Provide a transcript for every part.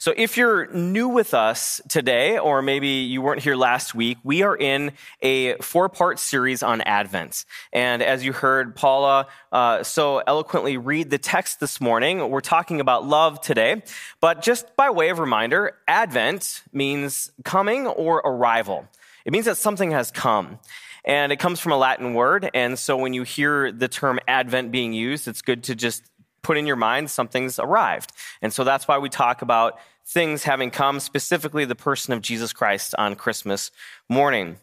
So if you're new with us today, or maybe you weren't here last week, we are in a four part series on Advent. And as you heard Paula uh, so eloquently read the text this morning, we're talking about love today. But just by way of reminder, Advent means coming or arrival. It means that something has come. And it comes from a Latin word. And so when you hear the term Advent being used, it's good to just put in your mind something's arrived. And so that's why we talk about things having come, specifically the person of Jesus Christ on Christmas morning.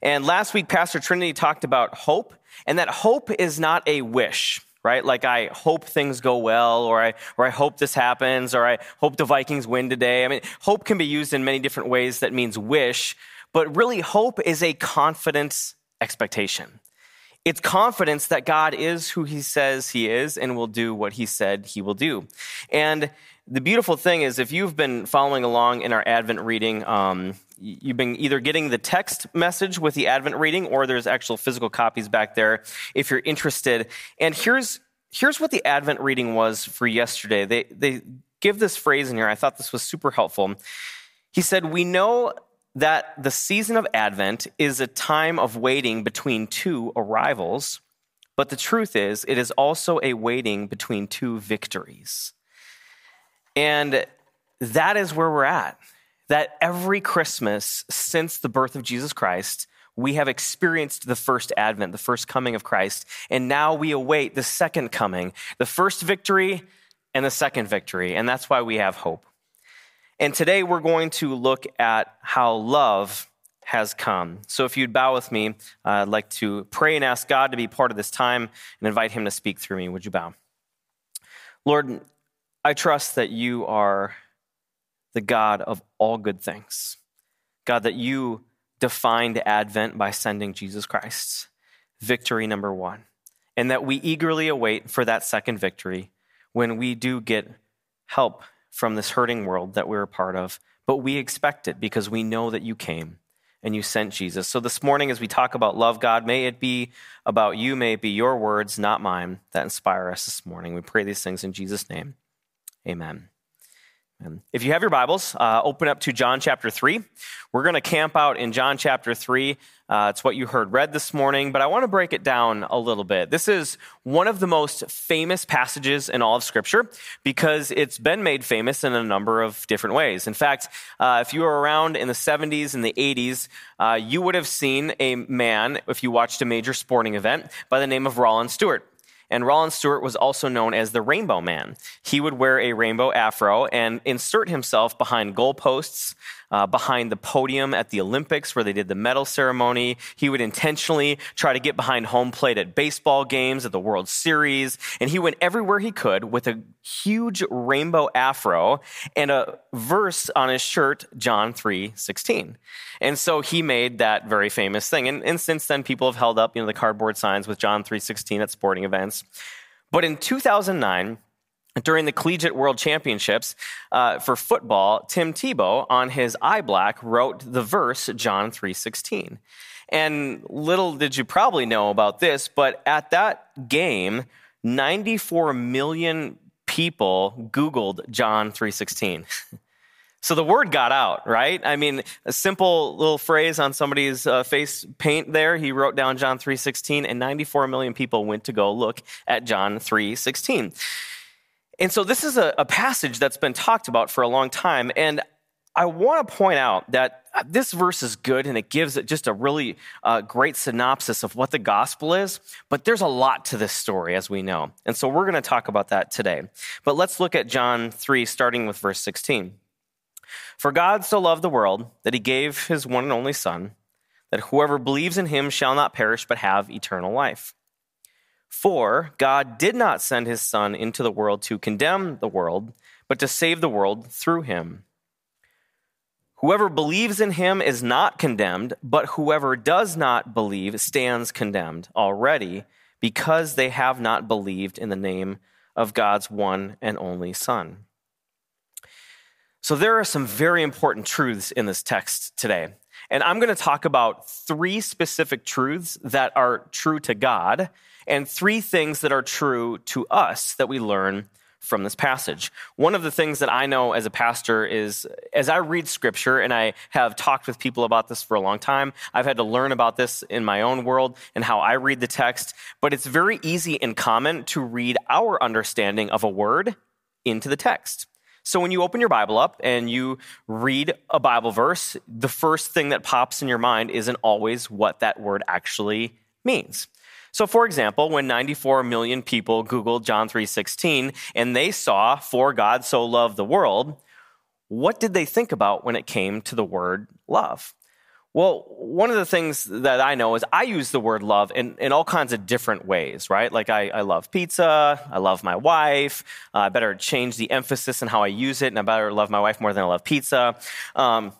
And last week, Pastor Trinity talked about hope, and that hope is not a wish right? Like I hope things go well, or I, or I hope this happens, or I hope the Vikings win today. I mean, hope can be used in many different ways that means wish, but really hope is a confidence expectation. It's confidence that God is who he says he is and will do what he said he will do. And the beautiful thing is, if you've been following along in our Advent reading, um, you've been either getting the text message with the Advent reading or there's actual physical copies back there if you're interested. And here's, here's what the Advent reading was for yesterday. They, they give this phrase in here. I thought this was super helpful. He said, We know that the season of Advent is a time of waiting between two arrivals, but the truth is, it is also a waiting between two victories. And that is where we're at. That every Christmas since the birth of Jesus Christ, we have experienced the first advent, the first coming of Christ, and now we await the second coming, the first victory and the second victory. And that's why we have hope. And today we're going to look at how love has come. So if you'd bow with me, uh, I'd like to pray and ask God to be part of this time and invite Him to speak through me. Would you bow? Lord, I trust that you are the God of all good things. God, that you defined Advent by sending Jesus Christ, victory number one, and that we eagerly await for that second victory when we do get help from this hurting world that we're a part of, but we expect it because we know that you came and you sent Jesus. So this morning, as we talk about love, God, may it be about you, may it be your words, not mine, that inspire us this morning. We pray these things in Jesus' name. Amen. If you have your Bibles, uh, open up to John chapter 3. We're going to camp out in John chapter 3. Uh, it's what you heard read this morning, but I want to break it down a little bit. This is one of the most famous passages in all of Scripture because it's been made famous in a number of different ways. In fact, uh, if you were around in the 70s and the 80s, uh, you would have seen a man, if you watched a major sporting event, by the name of Rollen Stewart. And Rollen Stewart was also known as the Rainbow Man. He would wear a rainbow afro and insert himself behind goalposts uh, behind the podium at the Olympics where they did the medal ceremony. He would intentionally try to get behind home plate at baseball games, at the World Series, and he went everywhere he could with a huge rainbow afro and a verse on his shirt, John 3 16. And so he made that very famous thing. And, and since then, people have held up you know, the cardboard signs with John 3 16 at sporting events. But in 2009, during the Collegiate World Championships uh, for football, Tim Tebow on his eye black wrote the verse John 3:16. And little did you probably know about this, but at that game, 94 million people googled John 3:16. so the word got out, right? I mean, a simple little phrase on somebody's uh, face paint there, he wrote down John 3:16 and 94 million people went to go look at John 3:16. And so this is a, a passage that's been talked about for a long time. And I want to point out that this verse is good and it gives it just a really uh, great synopsis of what the gospel is, but there's a lot to this story, as we know. And so we're going to talk about that today. But let's look at John 3, starting with verse 16. For God so loved the world that he gave his one and only Son, that whoever believes in him shall not perish but have eternal life. For God did not send his Son into the world to condemn the world, but to save the world through him. Whoever believes in him is not condemned, but whoever does not believe stands condemned already, because they have not believed in the name of God's one and only Son. So, there are some very important truths in this text today. And I'm going to talk about three specific truths that are true to God and three things that are true to us that we learn from this passage. One of the things that I know as a pastor is as I read scripture, and I have talked with people about this for a long time, I've had to learn about this in my own world and how I read the text, but it's very easy and common to read our understanding of a word into the text. So when you open your Bible up and you read a Bible verse, the first thing that pops in your mind isn't always what that word actually means. So for example, when 94 million people googled John 3:16 and they saw for God so loved the world, what did they think about when it came to the word love? Well, one of the things that I know is I use the word love in, in all kinds of different ways, right? Like I, I love pizza, I love my wife, uh, I better change the emphasis in how I use it, and I better love my wife more than I love pizza. Um,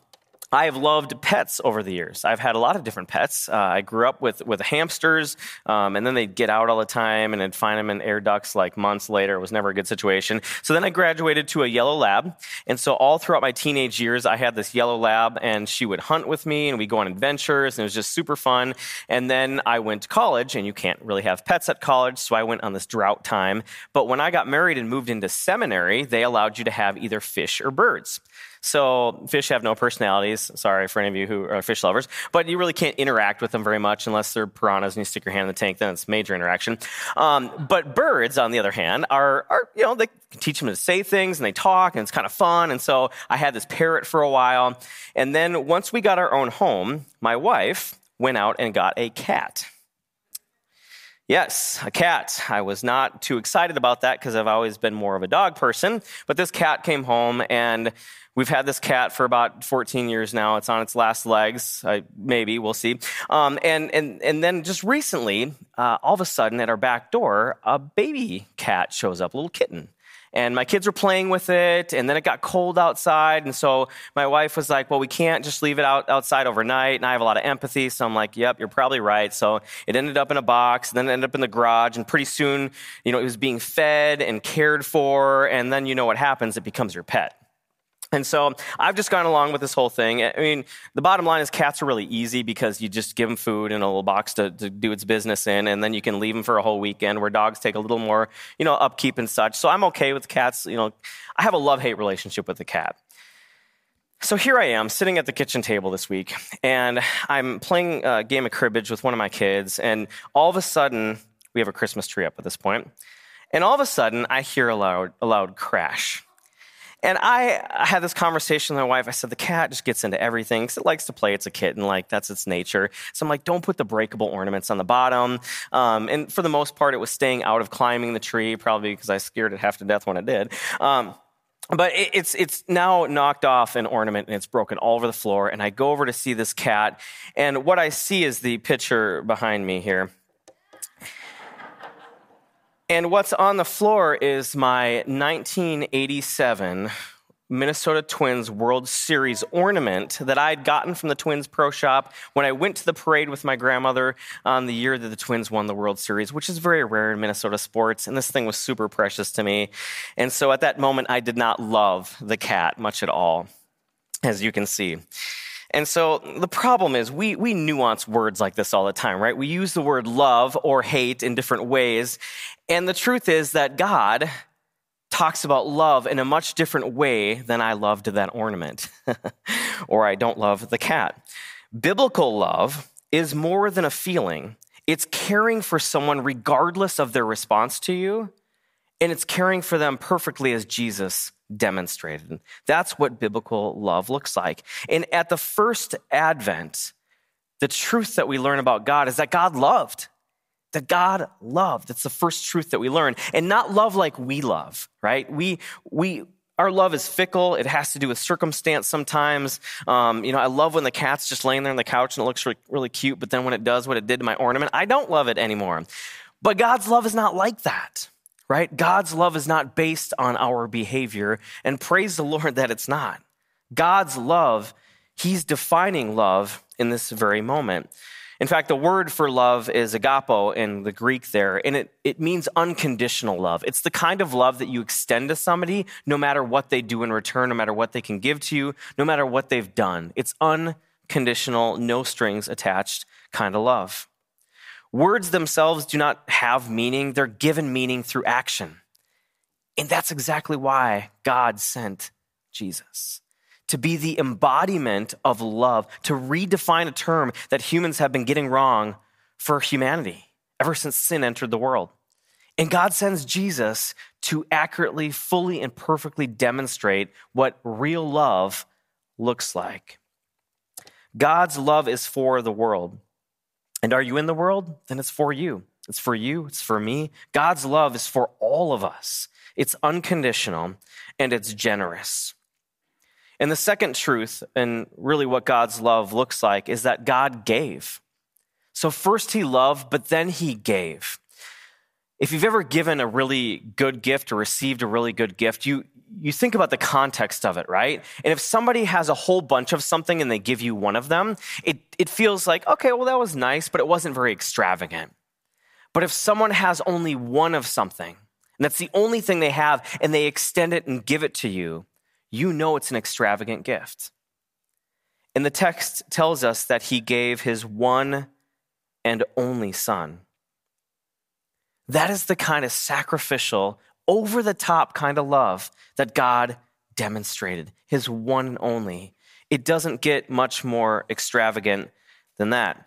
I have loved pets over the years. I've had a lot of different pets. Uh, I grew up with with hamsters, um, and then they'd get out all the time, and I'd find them in air ducts like months later. It was never a good situation. So then I graduated to a yellow lab, and so all throughout my teenage years, I had this yellow lab, and she would hunt with me, and we'd go on adventures, and it was just super fun. And then I went to college, and you can't really have pets at college, so I went on this drought time. But when I got married and moved into seminary, they allowed you to have either fish or birds. So fish have no personalities. Sorry for any of you who are fish lovers, but you really can't interact with them very much unless they're piranhas and you stick your hand in the tank. Then it's major interaction. Um, but birds, on the other hand, are, are you know they teach them to say things and they talk and it's kind of fun. And so I had this parrot for a while, and then once we got our own home, my wife went out and got a cat. Yes, a cat. I was not too excited about that because I've always been more of a dog person. But this cat came home, and we've had this cat for about 14 years now. It's on its last legs. I, maybe we'll see. Um, and and and then just recently, uh, all of a sudden, at our back door, a baby cat shows up, a little kitten. And my kids were playing with it and then it got cold outside. And so my wife was like well we can't just leave it out outside overnight and i have a lot of empathy. So i'm like yep you're probably right. So it ended up in a box then it ended up in the garage and pretty soon you know it was being fed and cared for. And then you know what happens? It becomes your pet and so I've just gone along with this whole thing. I mean, the bottom line is cats are really easy because you just give them food in a little box to, to, do its business in, and then you can leave them for a whole weekend where dogs take a little more, you know, upkeep and such. So I'm okay with cats. You know, I have a love hate relationship with the cat. So here I am sitting at the kitchen table this week, and I'm playing a game of cribbage with one of my kids, and all of a sudden, we have a Christmas tree up at this point, and all of a sudden, I hear a loud, a loud crash. And I, I had this conversation with my wife. I said, the cat just gets into everything because it likes to play. It's a kitten, like that's its nature. So I'm like, don't put the breakable ornaments on the bottom. Um, and for the most part, it was staying out of climbing the tree, probably because I scared it half to death when it did. Um, but it, it's it's now knocked off an ornament and it's broken all over the floor. And I go over to see this cat, and what I see is the picture behind me here. And what's on the floor is my 1987 Minnesota Twins World Series ornament that I had gotten from the Twins Pro Shop when I went to the parade with my grandmother on the year that the Twins won the World Series, which is very rare in Minnesota sports. And this thing was super precious to me. And so at that moment, I did not love the cat much at all, as you can see. And so the problem is we, we nuance words like this all the time, right? We use the word love or hate in different ways. And the truth is that God talks about love in a much different way than I loved that ornament or I don't love the cat. Biblical love is more than a feeling. It's caring for someone regardless of their response to you, and it's caring for them perfectly as Jesus demonstrated. That's what biblical love looks like. And at the first advent, the truth that we learn about God is that God loved. That God loved. That's the first truth that we learn. And not love like we love, right? We, we, our love is fickle. It has to do with circumstance sometimes. Um, you know, I love when the cat's just laying there on the couch and it looks really, really cute, but then when it does what it did to my ornament, I don't love it anymore. But God's love is not like that right? God's love is not based on our behavior, and praise the Lord that it's not. God's love, He's defining love in this very moment. In fact, the word for love is agapo in the Greek there, and it, it means unconditional love. It's the kind of love that you extend to somebody no matter what they do in return, no matter what they can give to you, no matter what they've done. It's unconditional, no strings attached kind of love. Words themselves do not have meaning, they're given meaning through action. And that's exactly why God sent Jesus to be the embodiment of love, to redefine a term that humans have been getting wrong for humanity ever since sin entered the world. And God sends Jesus to accurately, fully, and perfectly demonstrate what real love looks like. God's love is for the world. And are you in the world? Then it's for you. It's for you. It's for me. God's love is for all of us. It's unconditional and it's generous. And the second truth, and really what God's love looks like, is that God gave. So first he loved, but then he gave. If you've ever given a really good gift or received a really good gift, you, you think about the context of it, right? And if somebody has a whole bunch of something and they give you one of them, it, it feels like, okay, well, that was nice, but it wasn't very extravagant. But if someone has only one of something, and that's the only thing they have, and they extend it and give it to you, you know it's an extravagant gift. And the text tells us that he gave his one and only son. That is the kind of sacrificial, over the top kind of love that God demonstrated, his one and only. It doesn't get much more extravagant than that.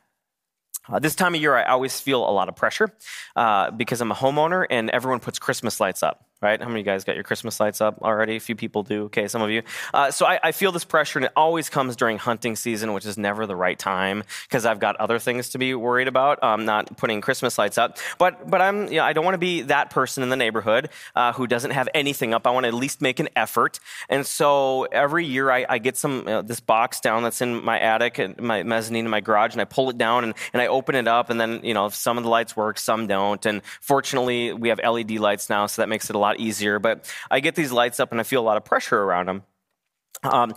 Uh, this time of year, I always feel a lot of pressure uh, because I'm a homeowner and everyone puts Christmas lights up right? How many of you guys got your Christmas lights up already? A few people do. Okay, some of you. Uh, so I, I, feel this pressure, and it always comes during hunting season, which is never the right time because I've got other things to be worried about. Um, not putting Christmas lights up, but but I'm you know, I don't want to be that person in the neighborhood uh, who doesn't have anything up. I want to at least make an effort, and so every year I, I get some you know, this box down that's in my attic and my mezzanine in my garage, and I pull it down and, and I open it up, and then you know some of the lights work, some don't, and fortunately we have LED lights now, so that makes it a lot lot easier. But I get these lights up and I feel a lot of pressure around them. Um,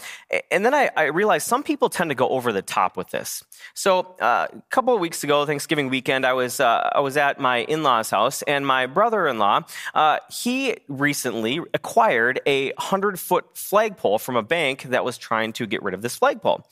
and then I, I realized some people tend to go over the top with this. So uh, a couple of weeks ago, Thanksgiving weekend, I was uh, I was at my in-laws' house, and my brother-in-law uh, he recently acquired a hundred-foot flagpole from a bank that was trying to get rid of this flagpole,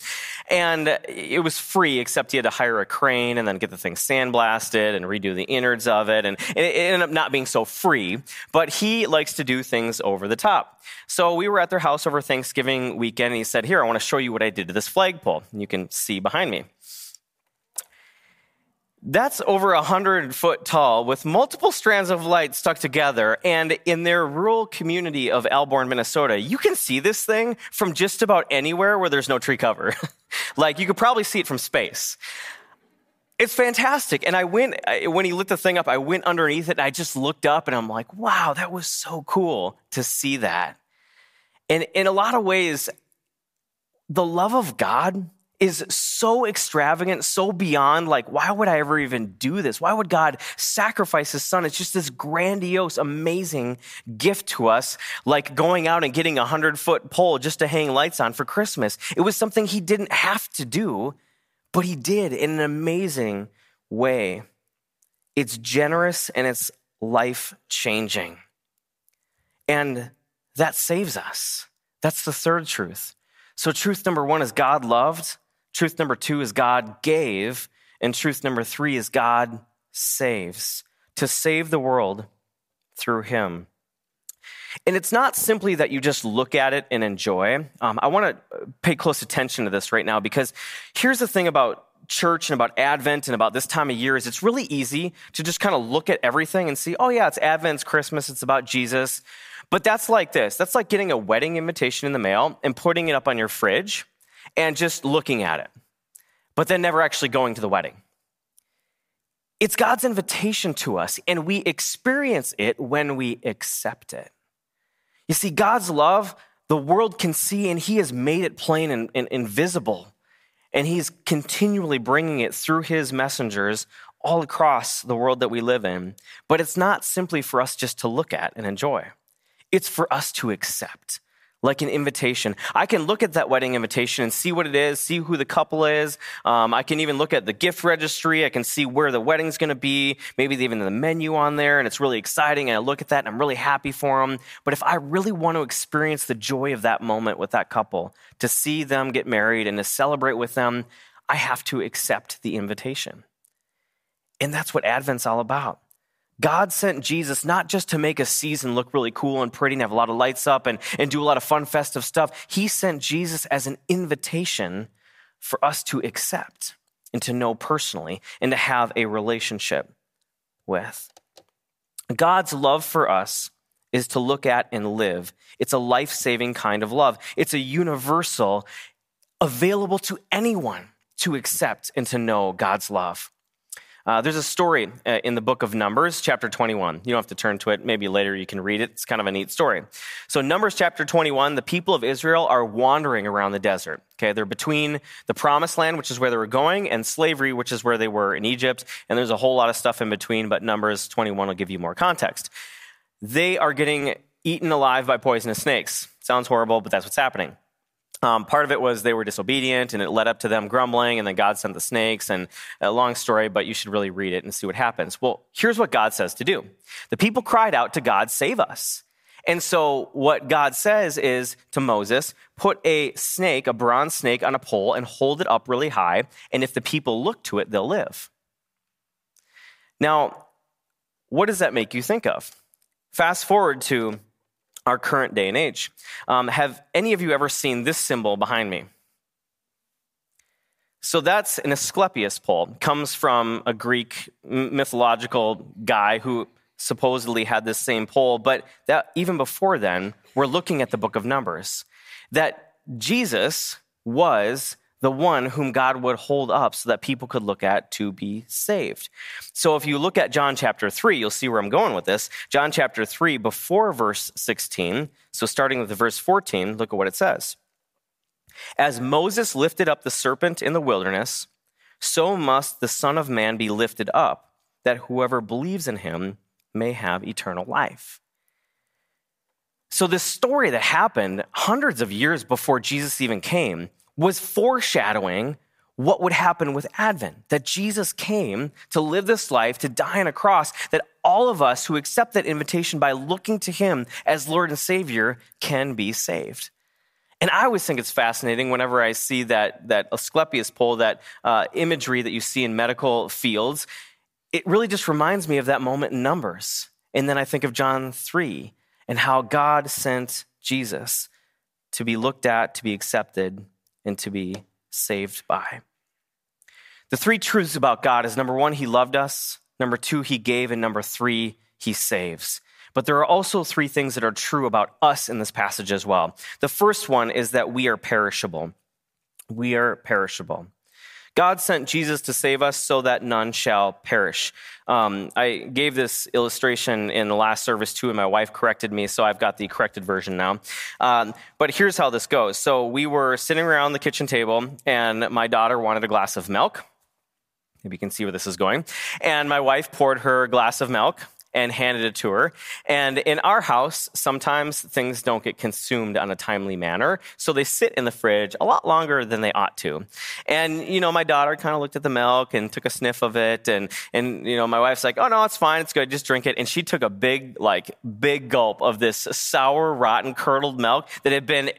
and it was free except he had to hire a crane and then get the thing sandblasted and redo the innards of it, and it ended up not being so free. But he likes to do things over the top. So we were at their house over Thanksgiving weekend, and he said, Here, I want to show you what I did to this flagpole. You can see behind me. That's over a hundred foot tall with multiple strands of light stuck together. And in their rural community of Alborn, Minnesota, you can see this thing from just about anywhere where there's no tree cover. like you could probably see it from space. It's fantastic. And I went, when he lit the thing up, I went underneath it and I just looked up and I'm like, wow, that was so cool to see that. And in a lot of ways, the love of God is so extravagant, so beyond like, why would I ever even do this? Why would God sacrifice his son? It's just this grandiose, amazing gift to us, like going out and getting a hundred foot pole just to hang lights on for Christmas. It was something he didn't have to do, but he did in an amazing way. It's generous and it's life changing. And that saves us. That's the third truth. So, truth number one is God loved. Truth number two is God gave. And truth number three is God saves to save the world through him. And it's not simply that you just look at it and enjoy. Um, I want to pay close attention to this right now because here's the thing about church and about Advent and about this time of year is it's really easy to just kind of look at everything and see, oh yeah, it's Advent, it's Christmas, it's about Jesus. But that's like this. That's like getting a wedding invitation in the mail and putting it up on your fridge and just looking at it, but then never actually going to the wedding. It's God's invitation to us, and we experience it when we accept it. You see, God's love, the world can see, and He has made it plain and, and, and visible. And He's continually bringing it through His messengers all across the world that we live in. But it's not simply for us just to look at and enjoy. It's for us to accept, like an invitation. I can look at that wedding invitation and see what it is, see who the couple is. Um, I can even look at the gift registry. I can see where the wedding's going to be. Maybe even the menu on there, and it's really exciting. And I look at that and I'm really happy for them. But if I really want to experience the joy of that moment with that couple, to see them get married and to celebrate with them, I have to accept the invitation. And that's what Advent's all about God sent Jesus not just to make a season look really cool and pretty and have a lot of lights up and, and do a lot of fun, festive stuff. He sent Jesus as an invitation for us to accept and to know personally and to have a relationship with. God's love for us is to look at and live. It's a life saving kind of love. It's a universal, available to anyone to accept and to know God's love. Uh, there's a story uh, in the book of Numbers, chapter 21. You don't have to turn to it. Maybe later you can read it. It's kind of a neat story. So, Numbers chapter 21, the people of Israel are wandering around the desert. Okay, they're between the promised land, which is where they were going, and slavery, which is where they were in Egypt. And there's a whole lot of stuff in between, but Numbers 21 will give you more context. They are getting eaten alive by poisonous snakes. Sounds horrible, but that's what's happening. Um, part of it was they were disobedient and it led up to them grumbling, and then God sent the snakes. And a long story, but you should really read it and see what happens. Well, here's what God says to do the people cried out to God, save us. And so, what God says is to Moses, put a snake, a bronze snake, on a pole and hold it up really high. And if the people look to it, they'll live. Now, what does that make you think of? Fast forward to our current day and age. Um, have any of you ever seen this symbol behind me? So that's an Asclepius pole. Comes from a Greek mythological guy who supposedly had this same pole, but that even before then, we're looking at the book of Numbers. That Jesus was the one whom God would hold up so that people could look at to be saved. So if you look at John chapter 3, you'll see where I'm going with this. John chapter 3, before verse 16, so starting with the verse 14, look at what it says. As Moses lifted up the serpent in the wilderness, so must the Son of Man be lifted up, that whoever believes in him may have eternal life. So, this story that happened hundreds of years before Jesus even came was foreshadowing what would happen with Advent that Jesus came to live this life, to die on a cross, that all of us who accept that invitation by looking to Him as Lord and Savior can be saved. And I always think it's fascinating whenever I see that, that Asclepius pole, that uh, imagery that you see in medical fields. It really just reminds me of that moment in Numbers. And then I think of John 3 and how God sent Jesus to be looked at, to be accepted, and to be saved by. The three truths about God is number one, he loved us. Number two, he gave. And number three, he saves. But there are also three things that are true about us in this passage as well. The first one is that we are perishable. We are perishable. God sent Jesus to save us so that none shall perish. Um, I gave this illustration in the last service too, and my wife corrected me, so I've got the corrected version now. Um, but here's how this goes. So we were sitting around the kitchen table, and my daughter wanted a glass of milk. Maybe you can see where this is going. And my wife poured her glass of milk and handed it to her. And in our house, sometimes things don't get consumed on a timely manner. So they sit in the fridge a lot longer than they ought to. And, you know, my daughter kind of looked at the milk and took a sniff of it. And, and, you know, my wife's like, oh, no, it's fine. It's good. Just drink it. And she took a big, like, big gulp of this sour, rotten, curdled milk that had been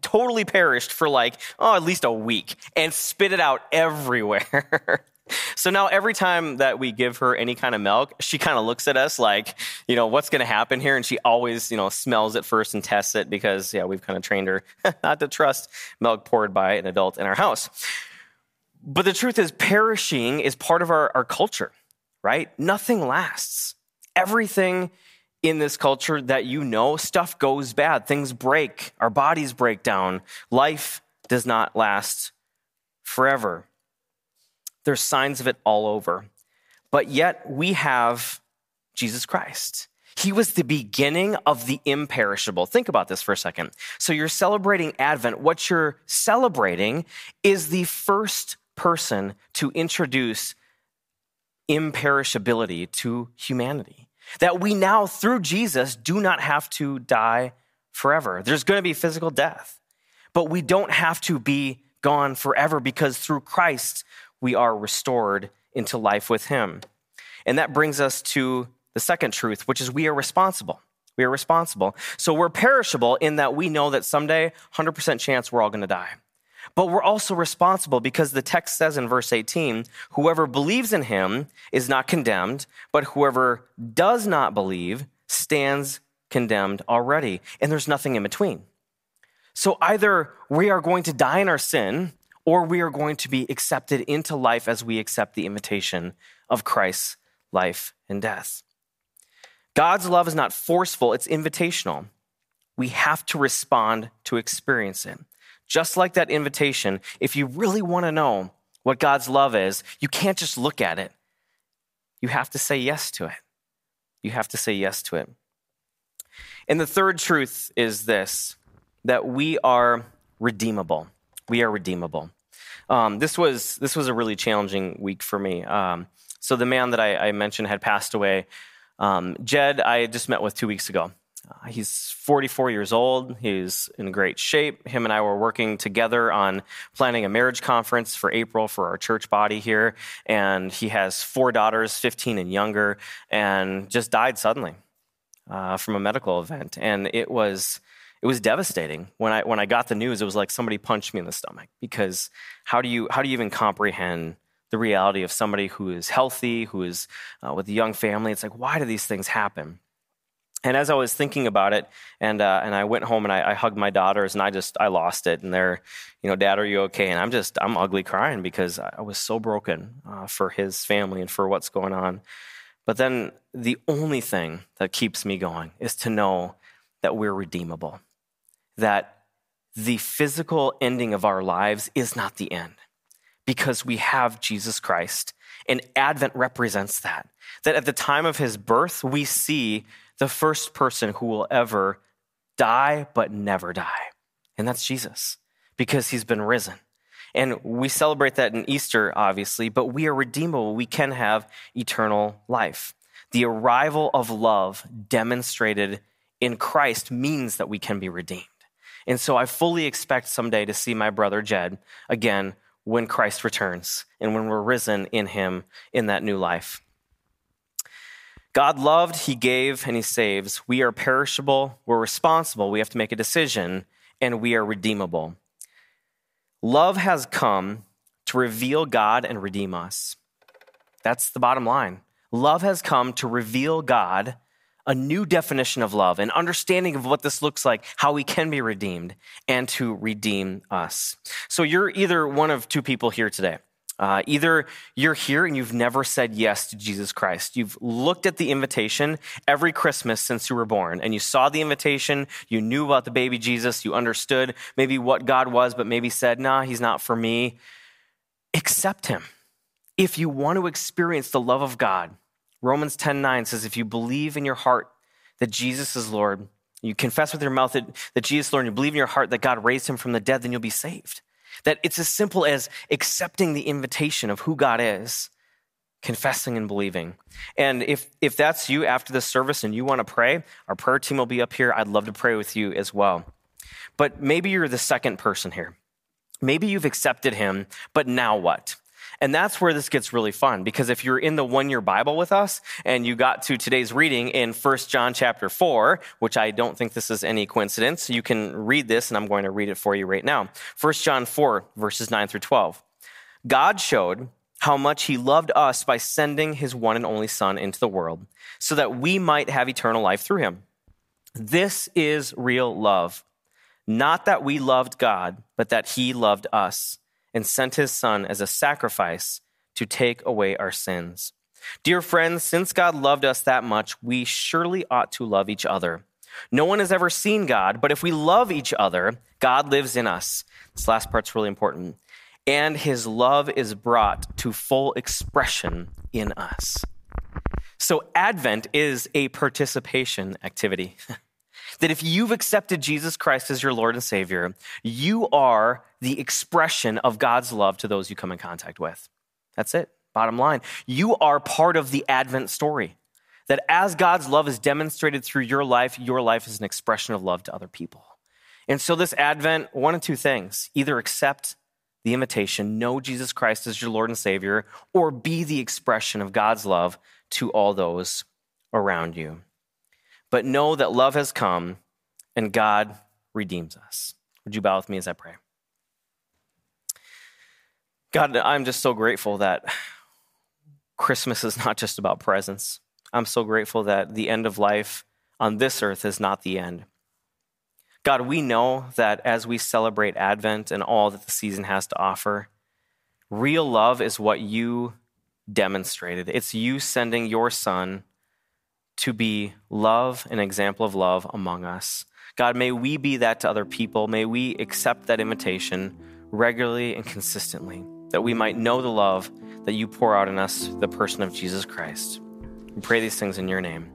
totally perished for like, oh, at least a week and spit it out everywhere. So now every time that we give her any kind of milk, she kind of looks at us like, you know, what's going to happen here? And she always, you know, smells it first and tests it because, yeah, we've kind of trained her not to trust milk poured by an adult in our house. But the truth is, perishing is part of our, our culture, right? Nothing lasts. Everything in this culture that you know, stuff goes bad, things break, our bodies break down. Life does not last forever. There's signs of it all over. But yet we have Jesus Christ. He was the beginning of the imperishable. Think about this for a second. So you're celebrating Advent. What you're celebrating is the first person to introduce imperishability to humanity. That we now, through Jesus, do not have to die forever. There's going to be physical death, but we don't have to be gone forever because through Christ, we are restored into life with Him. And that brings us to the second truth, which is we are responsible. We are responsible. So we're perishable in that we know that someday, 100% chance, we're all going to die. But we're also responsible because the text says in verse 18, whoever believes in him is not condemned, but whoever does not believe stands condemned already. And there's nothing in between. So either we are going to die in our sin or we are going to be accepted into life as we accept the invitation of Christ's life and death. God's love is not forceful, it's invitational. We have to respond to experience it. Just like that invitation, if you really want to know what God's love is, you can't just look at it. You have to say yes to it. You have to say yes to it. And the third truth is this that we are redeemable. We are redeemable. Um, this was this was a really challenging week for me. Um, so the man that I, I mentioned had passed away. Um, Jed, I just met with two weeks ago. Uh, he's 44 years old. He's in great shape. Him and I were working together on planning a marriage conference for April for our church body here. And he has four daughters, 15 and younger, and just died suddenly uh, from a medical event. And it was it was devastating when I when I got the news. It was like somebody punched me in the stomach because how do you how do you even comprehend the reality of somebody who is healthy, who is uh, with a young family? It's like why do these things happen? And as I was thinking about it, and uh, and I went home and I, I, hugged my daughters, and I just I lost it. And they're, you know, Dad, are you okay? And I'm just I'm ugly crying because I was so broken uh, for his family and for what's going on. But then the only thing that keeps me going is to know that we're redeemable, that the physical ending of our lives is not the end because we have Jesus Christ. And Advent represents that. That at the time of his birth, we see the first person who will ever die but never die. And that's Jesus because he's been risen. And we celebrate that in Easter, obviously, but we are redeemable. We can have eternal life. The arrival of love demonstrated in Christ means that we can be redeemed. And so I fully expect someday to see my brother Jed again when Christ returns and when we're risen in him in that new life. God loved, he gave, and he saves. We are perishable, we're responsible, we have to make a decision, and we are redeemable. Love has come to reveal God and redeem us. That's the bottom line. Love has come to reveal God a new definition of love, an understanding of what this looks like, how we can be redeemed, and to redeem us. So you're either one of two people here today. Uh, either you're here and you've never said yes to Jesus Christ. You've looked at the invitation every Christmas since you were born, and you saw the invitation, you knew about the baby Jesus, you understood maybe what God was, but maybe said, nah, he's not for me. Accept him. If you want to experience the love of God, Romans 10 9 says, if you believe in your heart that Jesus is Lord, you confess with your mouth that, that Jesus is Lord, and you believe in your heart that God raised him from the dead, then you'll be saved. That it's as simple as accepting the invitation of who God is, confessing and believing. And if, if that's you after the service and you want to pray, our prayer team will be up here. I'd love to pray with you as well. But maybe you're the second person here. Maybe you've accepted him, but now what? And that's where this gets really fun because if you're in the one year Bible with us and you got to today's reading in 1 John chapter 4, which I don't think this is any coincidence, you can read this and I'm going to read it for you right now. 1 John 4, verses 9 through 12. God showed how much he loved us by sending his one and only Son into the world so that we might have eternal life through him. This is real love. Not that we loved God, but that he loved us and sent his son as a sacrifice to take away our sins. Dear friends, since God loved us that much, we surely ought to love each other. No one has ever seen God, but if we love each other, God lives in us. This last part's really important. And his love is brought to full expression in us. So, Advent is a participation activity. that if you've accepted Jesus Christ as your Lord and Savior, you are the expression of God's love to those you come in contact with. That's it. Bottom line. You are part of the Advent story. That as God's love is demonstrated through your life, your life is an expression of love to other people. And so, this Advent, one of two things either accept the invitation, know Jesus Christ as your Lord and Savior, or be the expression of God's love to all those around you but know that love has come and God redeems us. Would you bow with me as I pray? God, I'm just so grateful that Christmas is not just about presents. I'm so grateful that the end of life on this earth is not the end. God, we know that as we celebrate Advent and all that the season has to offer, real love is what you demonstrated. It's you sending your son to be love, an example of love among us. God, may we be that to other people. May we accept that invitation regularly and consistently, that we might know the love that you pour out in us, the person of Jesus Christ. We pray these things in your name.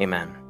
Amen.